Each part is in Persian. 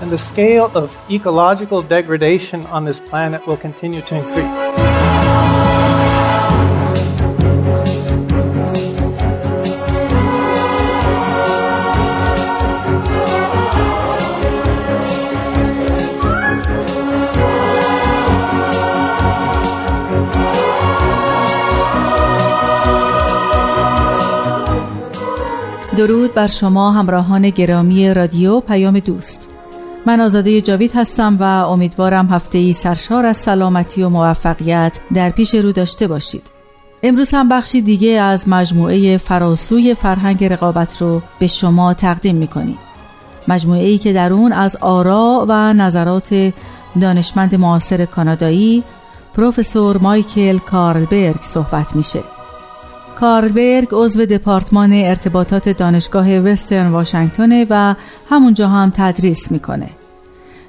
and the scale of ecological degradation on this planet will continue to increase. درود بر شما همراهان گرامی رادیو پیام دوست من آزاده جاوید هستم و امیدوارم هفته ای سرشار از سلامتی و موفقیت در پیش رو داشته باشید. امروز هم بخشی دیگه از مجموعه فراسوی فرهنگ رقابت رو به شما تقدیم می‌کنیم. مجموعه ای که در اون از آرا و نظرات دانشمند معاصر کانادایی پروفسور مایکل کارلبرگ صحبت میشه. کارلبرگ عضو دپارتمان ارتباطات دانشگاه وسترن واشنگتن و همونجا هم تدریس می‌کنه.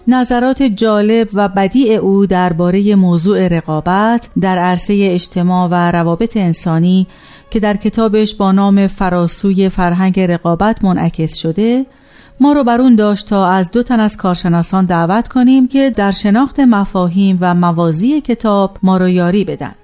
نظرات جالب و بدیع او درباره موضوع رقابت در عرصه اجتماع و روابط انسانی که در کتابش با نام فراسوی فرهنگ رقابت منعکس شده ما رو بر اون داشت تا از دو تن از کارشناسان دعوت کنیم که در شناخت مفاهیم و موازی کتاب ما رو یاری بدن.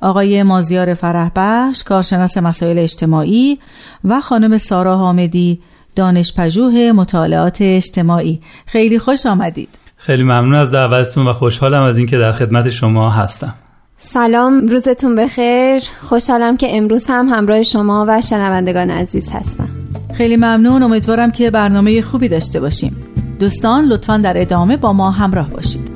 آقای مازیار فرحبخش کارشناس مسائل اجتماعی و خانم سارا حامدی دانشپژوه مطالعات اجتماعی. خیلی خوش آمدید. خیلی ممنون از دعوتتون و خوشحالم از اینکه در خدمت شما هستم. سلام روزتون بخیر. خوشحالم که امروز هم همراه شما و شنوندگان عزیز هستم. خیلی ممنون. امیدوارم که برنامه خوبی داشته باشیم. دوستان لطفا در ادامه با ما همراه باشید.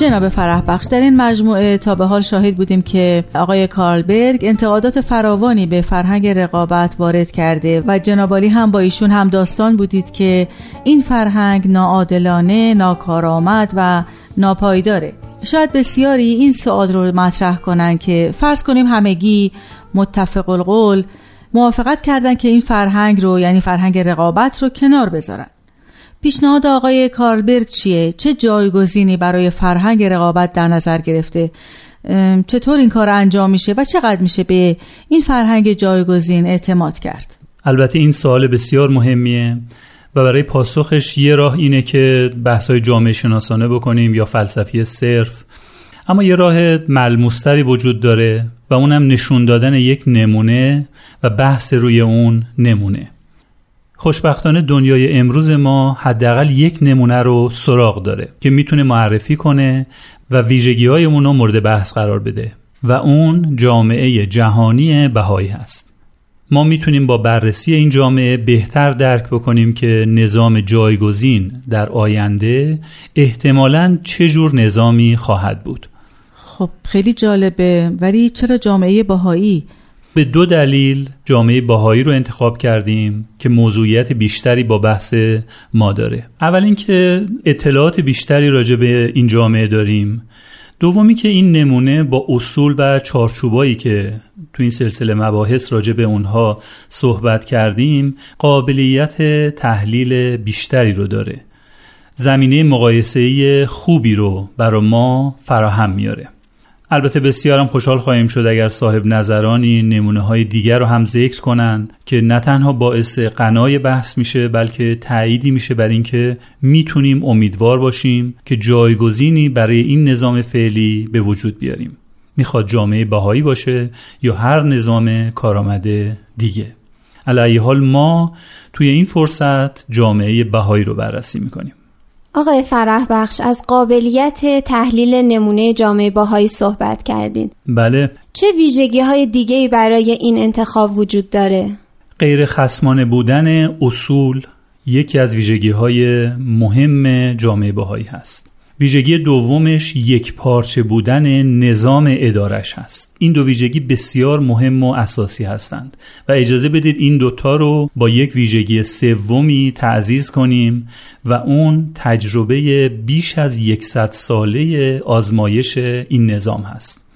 جناب فرح بخش در این مجموعه تا به حال شاهد بودیم که آقای کارلبرگ انتقادات فراوانی به فرهنگ رقابت وارد کرده و جنابالی هم با ایشون هم داستان بودید که این فرهنگ ناعادلانه، ناکارآمد و ناپایداره. شاید بسیاری این سوال رو مطرح کنن که فرض کنیم همگی متفق القول موافقت کردن که این فرهنگ رو یعنی فرهنگ رقابت رو کنار بذارن. پیشنهاد آقای کارلبرگ چیه؟ چه جایگزینی برای فرهنگ رقابت در نظر گرفته؟ چطور این کار انجام میشه و چقدر میشه به این فرهنگ جایگزین اعتماد کرد؟ البته این سوال بسیار مهمیه و برای پاسخش یه راه اینه که بحثای جامعه شناسانه بکنیم یا فلسفی صرف اما یه راه ملموستری وجود داره و اونم نشون دادن یک نمونه و بحث روی اون نمونه خوشبختانه دنیای امروز ما حداقل یک نمونه رو سراغ داره که می‌تونه معرفی کنه و ویژگی های رو مورد بحث قرار بده و اون جامعه جهانی بهایی هست. ما می‌تونیم با بررسی این جامعه بهتر درک بکنیم که نظام جایگزین در آینده احتمالا چه جور نظامی خواهد بود. خب خیلی جالبه. ولی چرا جامعه بهایی به دو دلیل جامعه باهایی رو انتخاب کردیم که موضوعیت بیشتری با بحث ما داره. اول اینکه اطلاعات بیشتری راجع به این جامعه داریم. دومی که این نمونه با اصول و چارچوبایی که تو این سلسله مباحث راجع به اونها صحبت کردیم قابلیت تحلیل بیشتری رو داره. زمینه مقایسه‌ای خوبی رو برای ما فراهم میاره. البته بسیارم خوشحال خواهیم شد اگر صاحب نظرانی نمونه های دیگر رو هم ذکر کنند که نه تنها باعث قنای بحث میشه بلکه تأییدی میشه بر اینکه می‌تونیم امیدوار باشیم که جایگزینی برای این نظام فعلی به وجود بیاریم. می‌خواد جامعه بهایی باشه یا هر نظام کارآمده دیگه. علیه حال ما توی این فرصت جامعه بهایی رو بررسی می‌کنیم. آقای فرح بخش از قابلیت تحلیل نمونه جامعه باهایی صحبت کردید بله. چه ویژگی های دیگه برای این انتخاب وجود داره؟ غیر خسمانه بودن اصول یکی از ویژگی های مهم جامعه باهایی هست. ویژگی دومش یک پارچه بودن نظام ادارش هست. این دو ویژگی بسیار مهم و اساسی هستند و اجازه بدید این دوتا رو با یک ویژگی سومی تعزیز کنیم و اون تجربه بیش از یکصد ساله آزمایش این نظام هست.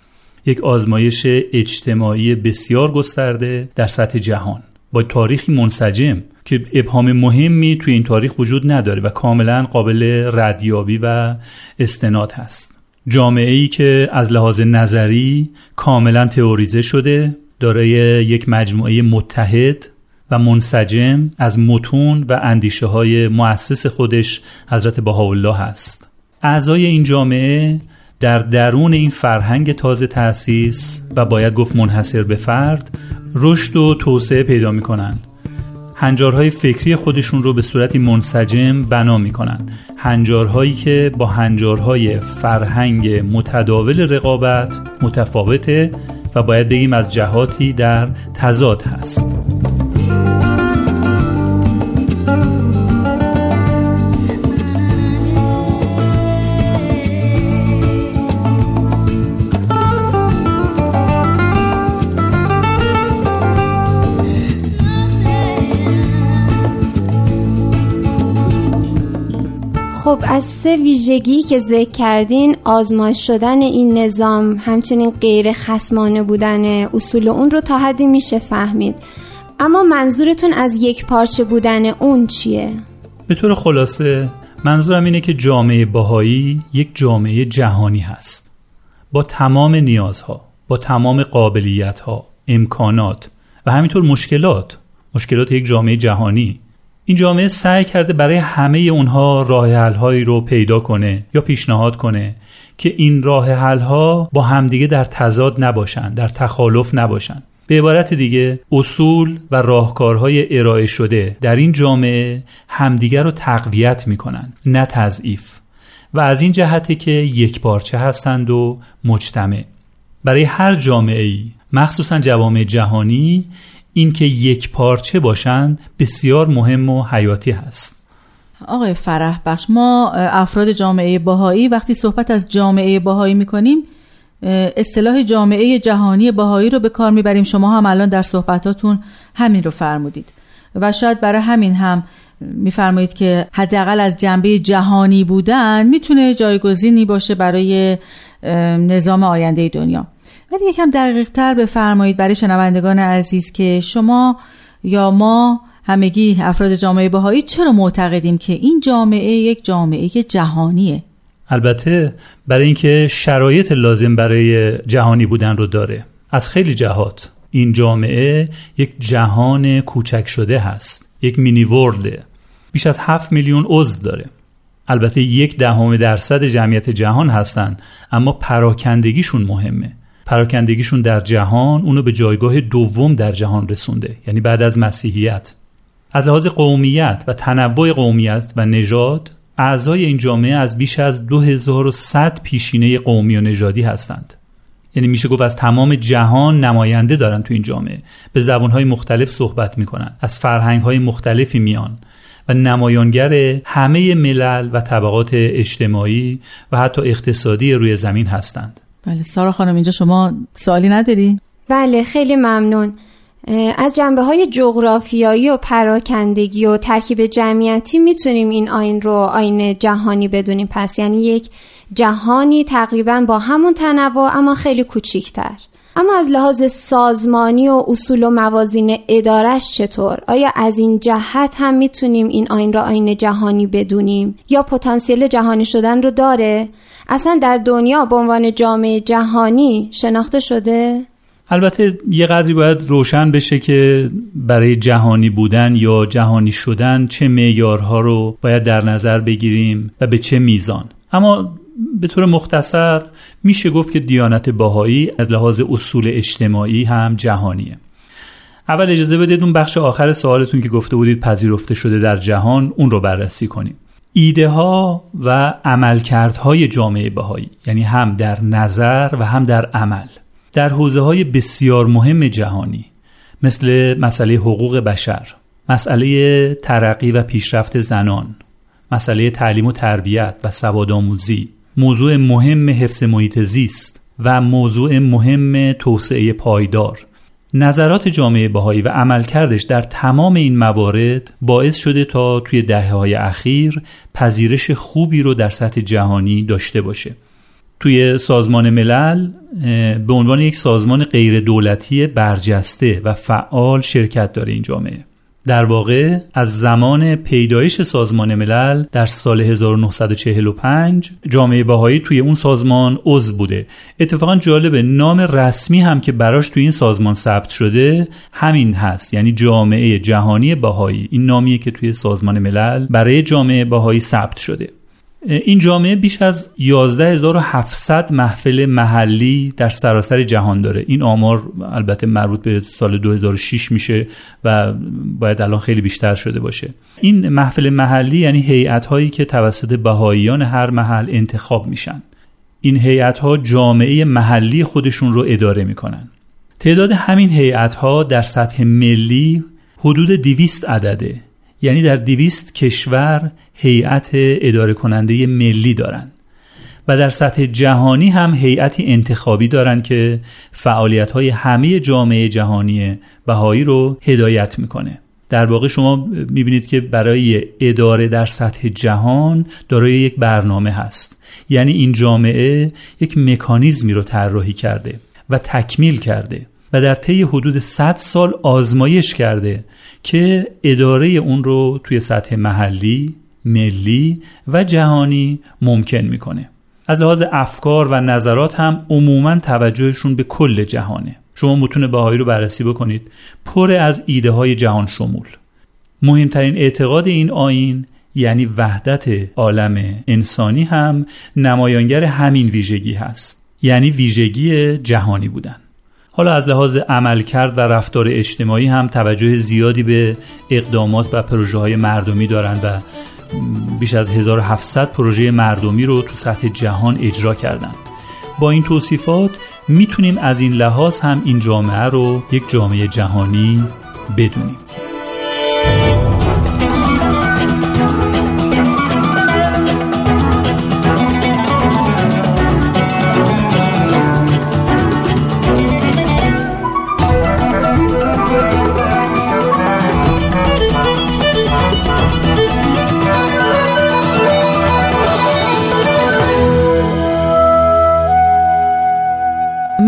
یک آزمایش اجتماعی بسیار گسترده در سطح جهان. با تاریخی منسجم که ابهام مهمی توی این تاریخ وجود نداره و کاملا قابل ردیابی و استناد هست. جامعه ای که از لحاظ نظری کاملا تئوریزه شده دارای یک مجموعه متحد و منسجم از متون و اندیشه های مؤسس خودش حضرت بهاءالله هست. اعضای این جامعه در درون این فرهنگ تازه تأسیس و باید گفت منحصر به فرد رشد و توسعه پیدا می کنند هنجارهای فکری خودشون رو به صورتی منسجم بنا می‌کنن هنجارهایی که با هنجارهای فرهنگ متداول رقابت متفاوته و باید بگیم از جهاتی در تضاد هست. از سه ویژگی که ذکر کردین آزمایش شدن این نظام همچنین غیر خسمانه بودن اصول اون رو تا حدی میشه فهمید. اما منظورتون از یک پارچه بودن اون چیه؟ به طور خلاصه منظورم اینه که جامعه باهایی یک جامعه جهانی هست. با تمام نیازها با تمام قابلیتها امکانات و همینطور مشکلات. مشکلات یک جامعه جهانی. این جامعه سعی کرده برای همه اونها راه هایی رو پیدا کنه یا پیشنهاد کنه که این راه ها با همدیگه در تضاد نباشن در تخالف نباشن. به عبارت دیگه اصول و راهکارهای ارائه شده در این جامعه همدیگه رو تقویت می‌کنن نه تضعیف. و از این جهته که یک پارچه هستند و مجتمع. برای هر جامعه ای مخصوصا جوامع جهانی اینکه یک پارچه باشند بسیار مهم و حیاتی هست. آقای فرح بخش ما افراد جامعه باهایی وقتی صحبت از جامعه باهایی می‌کنیم اصطلاح جامعه جهانی باهایی رو به کار می‌بریم. شما هم الان در صحبتاتون همین رو فرمودید. و شاید برای همین هم میفرمایید که حداقل از جنبه جهانی بودن می‌تونه جایگزینی باشه برای نظام آینده دنیا. ولی یکم دقیق تر بفرمایید برای شنوندگان عزیز که شما یا ما همگی افراد جامعه بهایی چرا معتقدیم که این جامعه یک جامعه جهانیه؟ البته برای اینکه شرایط لازم برای جهانی بودن رو داره. از خیلی جهات. این جامعه یک جهان کوچک شده هست. یک مینی ورده بیش از هفت میلیون عضو داره. البته یک دهم درصد جمعیت جهان هستند اما پراکندگیشون مهمه. پراکندگیشون در جهان اونو به جایگاه دوم در جهان رسونده یعنی بعد از مسیحیت. از لحاظ قومیت و تنوع قومیت و نژاد اعضای این جامعه از بیش از 2100 پیشینه قومی و نژادی هستند. یعنی میشه گفت از تمام جهان نماینده دارن تو این جامعه. به زبانهای مختلف صحبت می‌کنن از فرهنگهای مختلفی میان و نمایانگر همه ملل و طبقات اجتماعی و حتی اقتصادی روی زمین هستند. بله سارا خانم اینجا شما سوالی نداری؟ بله خیلی ممنون از جنبه های جغرافیایی و پراکندگی و ترکیب جمعیتی می‌تونیم این آین رو آین جهانی بدونیم پس یعنی یک جهانی تقریبا با همون تنوع اما خیلی کوچیکتر اما از لحاظ سازمانی و اصول و موازین ادارش چطور؟ آیا از این جهت هم می‌تونیم این آین را آین جهانی بدونیم؟ یا پتانسیل جهانی شدن رو داره؟ اصلا در دنیا به عنوان جامعه جهانی شناخته شده؟ البته یه قدری باید روشن بشه که برای جهانی بودن یا جهانی شدن چه معیارها رو باید در نظر بگیریم و به چه میزان. اما به طور مختصر میشه گفت که دیانت باهایی از لحاظ اصول اجتماعی هم جهانیه. اول اجازه بدید اون بخش آخر سوالتون که گفته بودید پذیرفته شده در جهان اون رو بررسی کنیم. ایده ها و عملکردهای جامعه بهایی یعنی هم در نظر و هم در عمل. در حوزه های بسیار مهم جهانی مثل مسئله حقوق بشر مسئله ترقی و پیشرفت زنان مسئله تعلیم و تربیت و سوادآموزی موضوع مهم حفظ محیط زیست و موضوع مهم توسعه پایدار. نظرات جامعه بهایی و عملکردش در تمام این موارد باعث شده تا توی دهه های اخیر پذیرش خوبی رو در سطح جهانی داشته باشه. توی سازمان ملل به عنوان یک سازمان غیر دولتی برجسته و فعال شرکت داره این جامعه. در واقع از زمان پیدایش سازمان ملل در سال 1945 جامعه باهایی توی اون سازمان عضو بوده. اتفاقا جالبه نام رسمی هم که براش توی این سازمان ثبت شده همین هست. یعنی جامعه جهانی باهایی این نامیه که توی سازمان ملل برای جامعه باهایی ثبت شده. این جامعه بیش از 11700 محفل محلی در سراسر جهان داره. این آمار البته مربوط به سال 2006 میشه و باید الان خیلی بیشتر شده باشه. این محفل محلی یعنی هیئت هایی که توسط بهاییان هر محل انتخاب میشن. این هیئت ها جامعه محلی خودشون رو اداره می‌کنن. تعداد همین هیئت ها در سطح ملی حدود 200 عدده. یعنی در دویست کشور هیئت اداره کننده ملی دارند و در سطح جهانی هم هیئتی انتخابی دارند که فعالیت های همه جامعه جهانی بهایی رو هدایت می‌کنه. در واقع شما می‌بینید که برای اداره در سطح جهان دارای یک برنامه هست. یعنی این جامعه یک مکانیزمی رو طراحی کرده و تکمیل کرده. و در طی حدود 100 سال آزمایش کرده که اداره اون رو توی سطح محلی، ملی و جهانی ممکن می‌کنه. از لحاظ افکار و نظرات هم عموما توجهشون به کل جهانه. شما متون بهایی رو بررسی بکنید پر از ایده های جهان شمول. مهمترین اعتقاد این آین یعنی وحدت عالم انسانی هم نمایانگر همین ویژگی هست یعنی ویژگی جهانی بودن حالا از لحاظ عملکرد و رفتار اجتماعی هم توجه زیادی به اقدامات و پروژه های مردمی دارند و بیش از 1700 پروژه مردمی رو تو سطح جهان اجرا کردند. با این توصیفات می‌تونیم از این لحاظ هم این جامعه رو یک جامعه جهانی بدونیم.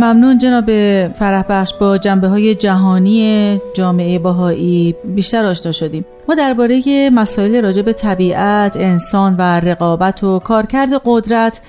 ممنون جناب فرح بخش با جنبه های جهانی جامعه باهایی بیشتر آشنا شدیم ما درباره مسائل راجع به طبیعت، انسان و رقابت و کارکرد قدرت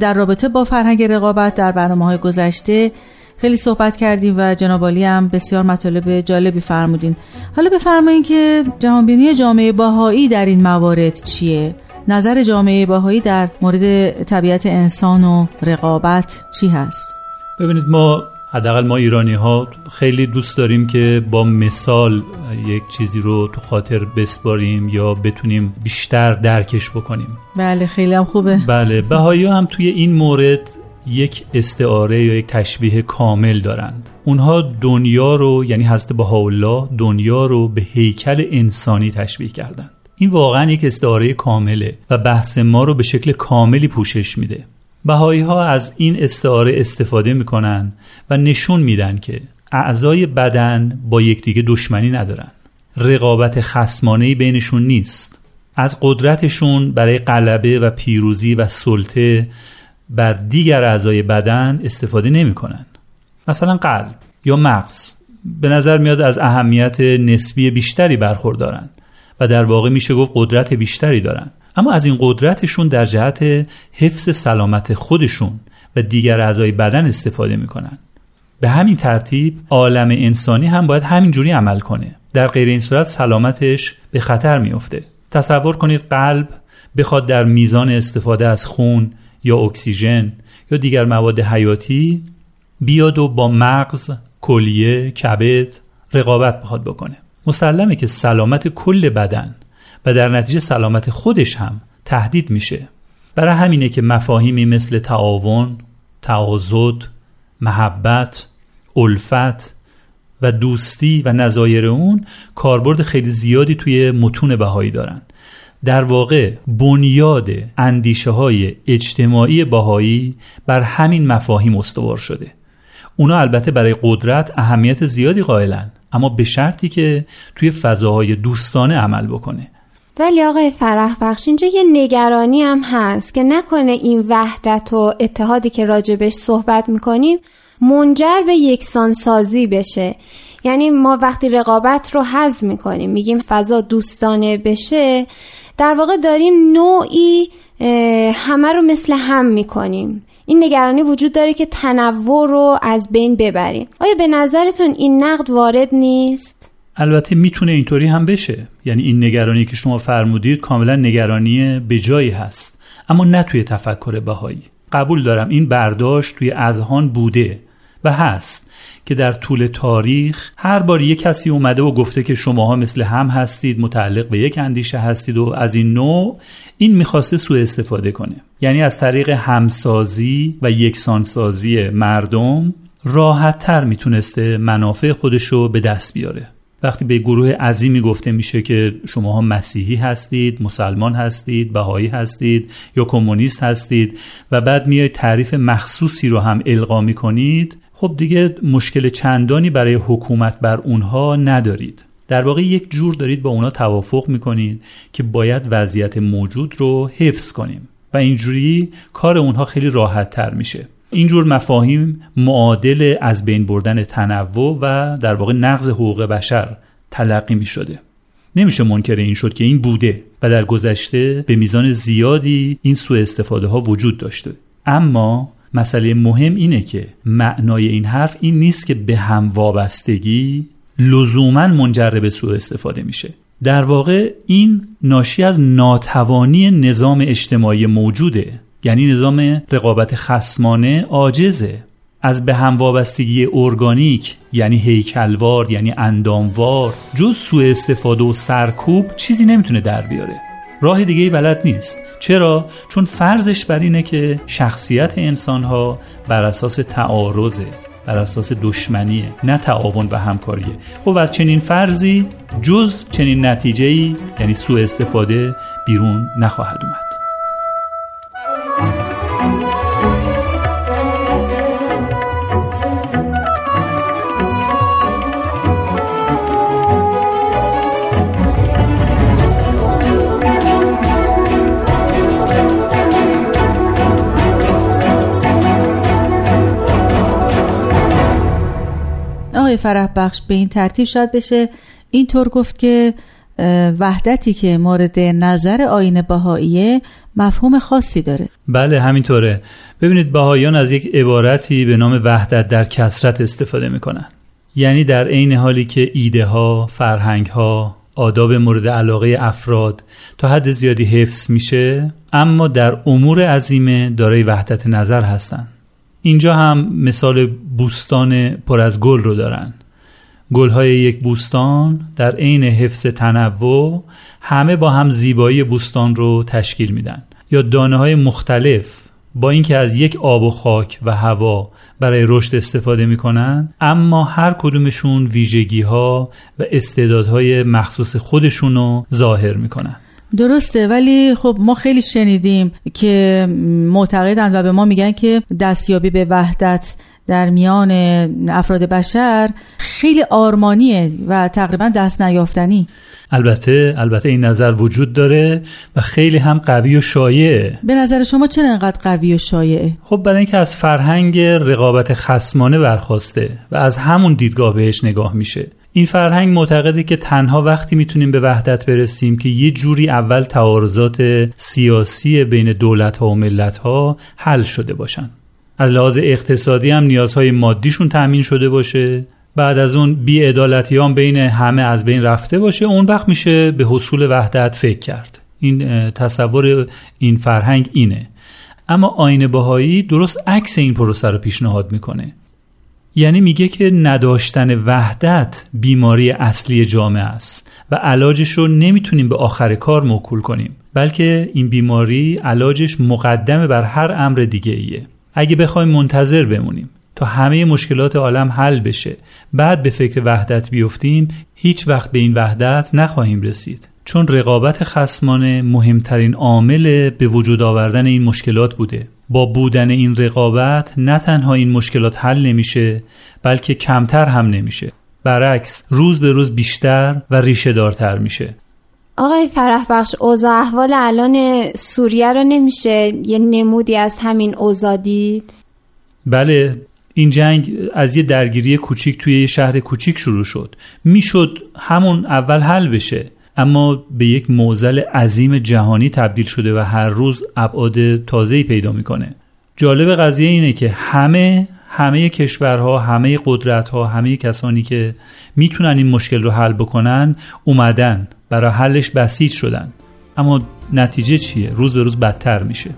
در رابطه با فرهنگ رقابت در برنامه های گذشته خیلی صحبت کردیم و جناب هم بسیار مطالب جالبی فرمودین حالا بفرمایید که جهانبینی جامعه باهایی در این موارد چیه؟ نظر جامعه باهایی در مورد طبیعت انسان و رقابت چی هست؟ ببینید ما حداقل ما ایرانی ها خیلی دوست داریم که با مثال یک چیزی رو تو خاطر بسپاریم یا بتونیم بیشتر درکش بکنیم. بله خیلی هم خوبه. بله بهایی هم توی این مورد یک استعاره یا یک تشبیه کامل دارند. اونها دنیا رو یعنی حضرت بهاءالله دنیا رو به هیکل انسانی تشبیه کردند. این واقعا یک استعاره کامله و بحث ما رو به شکل کاملی پوشش میده. بهایی ها از این استعاره استفاده می‌کنن و نشون میدن که اعضای بدن با یکدیگه دشمنی ندارن. رقابت خسمانه بینشون نیست. از قدرتشون برای غلبه و پیروزی و سلطه بر دیگر اعضای بدن استفاده نمی‌کنن. مثلا قلب یا مغز به نظر میاد از اهمیت نسبی بیشتری برخوردارن و در واقع میشه گفت قدرت بیشتری دارن. اما از این قدرتشون در جهت حفظ سلامت خودشون و دیگر اعضای بدن استفاده می‌کنن. به همین ترتیب عالم انسانی هم باید همینجوری عمل کنه. در غیر این صورت سلامتش به خطر میفته تصور کنید قلب بخواد در میزان استفاده از خون یا اکسیژن یا دیگر مواد حیاتی بیاد و با مغز، کلیه، کبد رقابت بخواد بکنه. مسلمه که سلامت کل بدن و در نتیجه سلامت خودش هم تهدید میشه. برای همینه که مفاهیمی مثل تعاون، تعاضد، محبت، الفت و دوستی و نظایر اون کاربرد خیلی زیادی توی متون بهایی دارن. در واقع بنیاد اندیشه های اجتماعی باهایی بر همین مفاهیم استوار شده. اونا البته برای قدرت اهمیت زیادی قائلن اما به شرطی که توی فضاهای دوستانه عمل بکنه. ولی آقای فرح بخش اینجا یه نگرانی هم هست که نکنه این وحدت و اتحادی که راجبش صحبت می‌کنیم منجر به یکسانسازی بشه. یعنی ما وقتی رقابت رو حذف می‌کنیم میگیم فضا دوستانه بشه در واقع داریم نوعی همه رو مثل هم می‌کنیم. این نگرانی وجود داره که تنوع رو از بین ببریم. آیا به نظرتون این نقد وارد نیست؟ البته می‌تونه اینطوری هم بشه. یعنی این نگرانی که شما فرمودید کاملا نگرانی به جایی هست. اما نه توی تفکر بهایی. قبول دارم این برداشت توی اذهان بوده و هست که در طول تاریخ هر بار یک کسی اومده و گفته که شماها مثل هم هستید متعلق به یک اندیشه هستید و از این نوع این می‌خواسته سوء استفاده کنه. یعنی از طریق همسازی و یکسانسازی مردم راحت تر می‌تونسته منافع خودش رو به دست بیاره. وقتی به گروه عظیمی گفته میشه که شماها مسیحی هستید مسلمان هستید بهایی هستید یا کمونیست هستید و بعد میای تعریف مخصوصی رو هم القا می‌کنید خب دیگه مشکل چندانی برای حکومت بر اونها ندارید. در واقع یک جور دارید با اونا توافق می‌کنید که باید وضعیت موجود رو حفظ کنیم. و اینجوری کار اونها خیلی راحت تر میشه. اینجور مفاهیم معادل از بین بردن تنوع و در واقع نقض حقوق بشر تلقی می شده. نمیشه منکر این شد که این بوده و در گذشته به میزان زیادی این سوء استفاده ها وجود داشته. اما مسئله مهم اینه که معنای این حرف این نیست که به هم وابستگی لزوما منجر به سوء استفاده میشه. در واقع این ناشی از ناتوانی نظام اجتماعی موجوده. یعنی نظام رقابت خسمانه عاجزه. از به هم وابستگی ارگانیک یعنی هیکلوار یعنی انداموار جز سوء استفاده و سرکوب چیزی نمی‌تونه در بیاره. راه دیگه ای بلد نیست. چرا؟ چون فرضش بر اینه که شخصیت انسان ها بر اساس تعارضه بر اساس دشمنیه نه تعاون و همکاریه. خب از چنین فرضی جز چنین نتیجه ای یعنی سوء استفاده بیرون نخواهد اومد. فرح بخش به این ترتیب شاید بشه. اینطور گفت که وحدتی که مورد نظر آین بهاییه مفهوم خاصی داره. بله همینطوره. ببینید بهاییان از یک عبارتی به نام وحدت در کسرت استفاده می‌کنن. یعنی در عین حالی که ایده ها، فرهنگ ها، آداب مورد علاقه افراد تا حد زیادی حفظ میشه اما در امور عظیمه دارای وحدت نظر هستند. اینجا هم مثال بوستان پر از گل رو دارن. گلهای یک بوستان در عین حفظ تنوع همه با هم زیبایی بوستان رو تشکیل میدن. یا دانه های مختلف با اینکه از یک آب و خاک و هوا برای رشد استفاده می‌کنن اما هر کدومشون ویژگی ها و استعدادهای مخصوص خودشون رو ظاهر می‌کنن. درسته ولی خب ما خیلی شنیدیم که معتقدند و به ما میگن که دستیابی به وحدت در میان افراد بشر خیلی آرمانیه و تقریبا دست نیافتنی. البته البته این نظر وجود داره و خیلی هم قوی و شایعه. به نظر شما چرا انقدر قوی و شایعه؟ خب برای اینکه از فرهنگ رقابت خسمانه برخواسته و از همون دیدگاه بهش نگاه میشه. این فرهنگ معتقده که تنها وقتی می‌تونیم به وحدت برسیم که یه جوری اول تعارضات سیاسی بین دولت ها و ملت ها حل شده باشن. از لحاظ اقتصادی هم نیازهای مادیشون تأمین شده باشه. بعد از اون بیعدالتی هم بین همه از بین رفته باشه. اون وقت میشه به حصول وحدت فکر کرد. این تصور این فرهنگ اینه. اما آین بهایی درست عکس این پروسه رو پیشنهاد می‌کنه. یعنی میگه که نداشتن وحدت بیماری اصلی جامعه است و علاجش رو نمی‌تونیم به آخر کار موکول کنیم بلکه این بیماری علاجش مقدمه بر هر امر دیگه ایه اگه بخوایم منتظر بمونیم تا همه مشکلات عالم حل بشه بعد به فکر وحدت بیفتیم هیچ وقت به این وحدت نخواهیم رسید. چون رقابت خسمانه مهمترین عامل به وجود آوردن این مشکلات بوده. با بودن این رقابت نه تنها این مشکلات حل نمیشه بلکه کمتر هم نمیشه. برعکس روز به روز بیشتر و ریشه دارتر میشه. آقای فرح بخش اوضاع احوال الان سوریه رو نمیشه یه نمودی از همین اوضاع دید؟ بله این جنگ از یه درگیری کوچیک توی یه شهر کوچیک شروع شد. می‌شد همون اول حل بشه. اما به یک موزل عظیم جهانی تبدیل شده و هر روز ابعاد تازه‌ای پیدا می‌کنه. جالب قضیه اینه که همه همه کشورها همه قدرتها همه کسانی که می‌تونن این مشکل رو حل بکنن اومدن برای حلش بسیج شدن. اما نتیجه چیه؟ روز به روز بدتر میشه.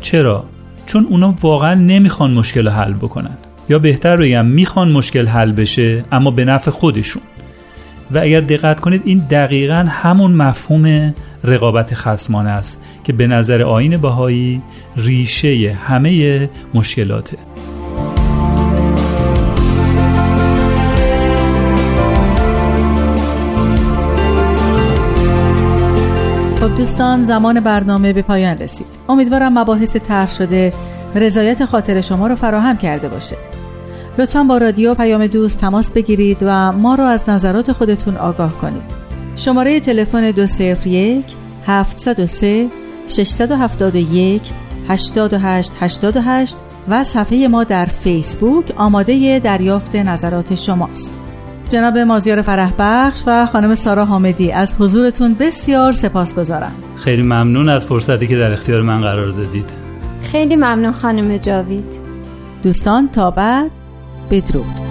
چرا؟ چون اونا واقعا نمی‌خوان مشکل رو حل بکنن. یا بهتر بگم می‌خوان مشکل حل بشه اما به نفع خودشون. و اگر دقت کنید این دقیقا همون مفهوم رقابت خسمانه است که به نظر آین بهایی ریشه همه مشکلاته. خب دوستان زمان برنامه به پایان رسید. امیدوارم مباحث طرح شده رضایت خاطر شما رو فراهم کرده باشه. لطفا با رادیو پیام دوست تماس بگیرید و ما رو از نظرات خودتون آگاه کنید. شماره تلفن 201 703 671 8888 و صفحه ما در فیسبوک آماده دریافت نظرات شماست. جناب مازیار فرح بخش و خانم سارا حامدی از حضورتون بسیار سپاس گذارم خیلی ممنون از فرصتی که در اختیار من قرار دادید. خیلی ممنون خانم جاوید. دوستان تا بعد. بدرود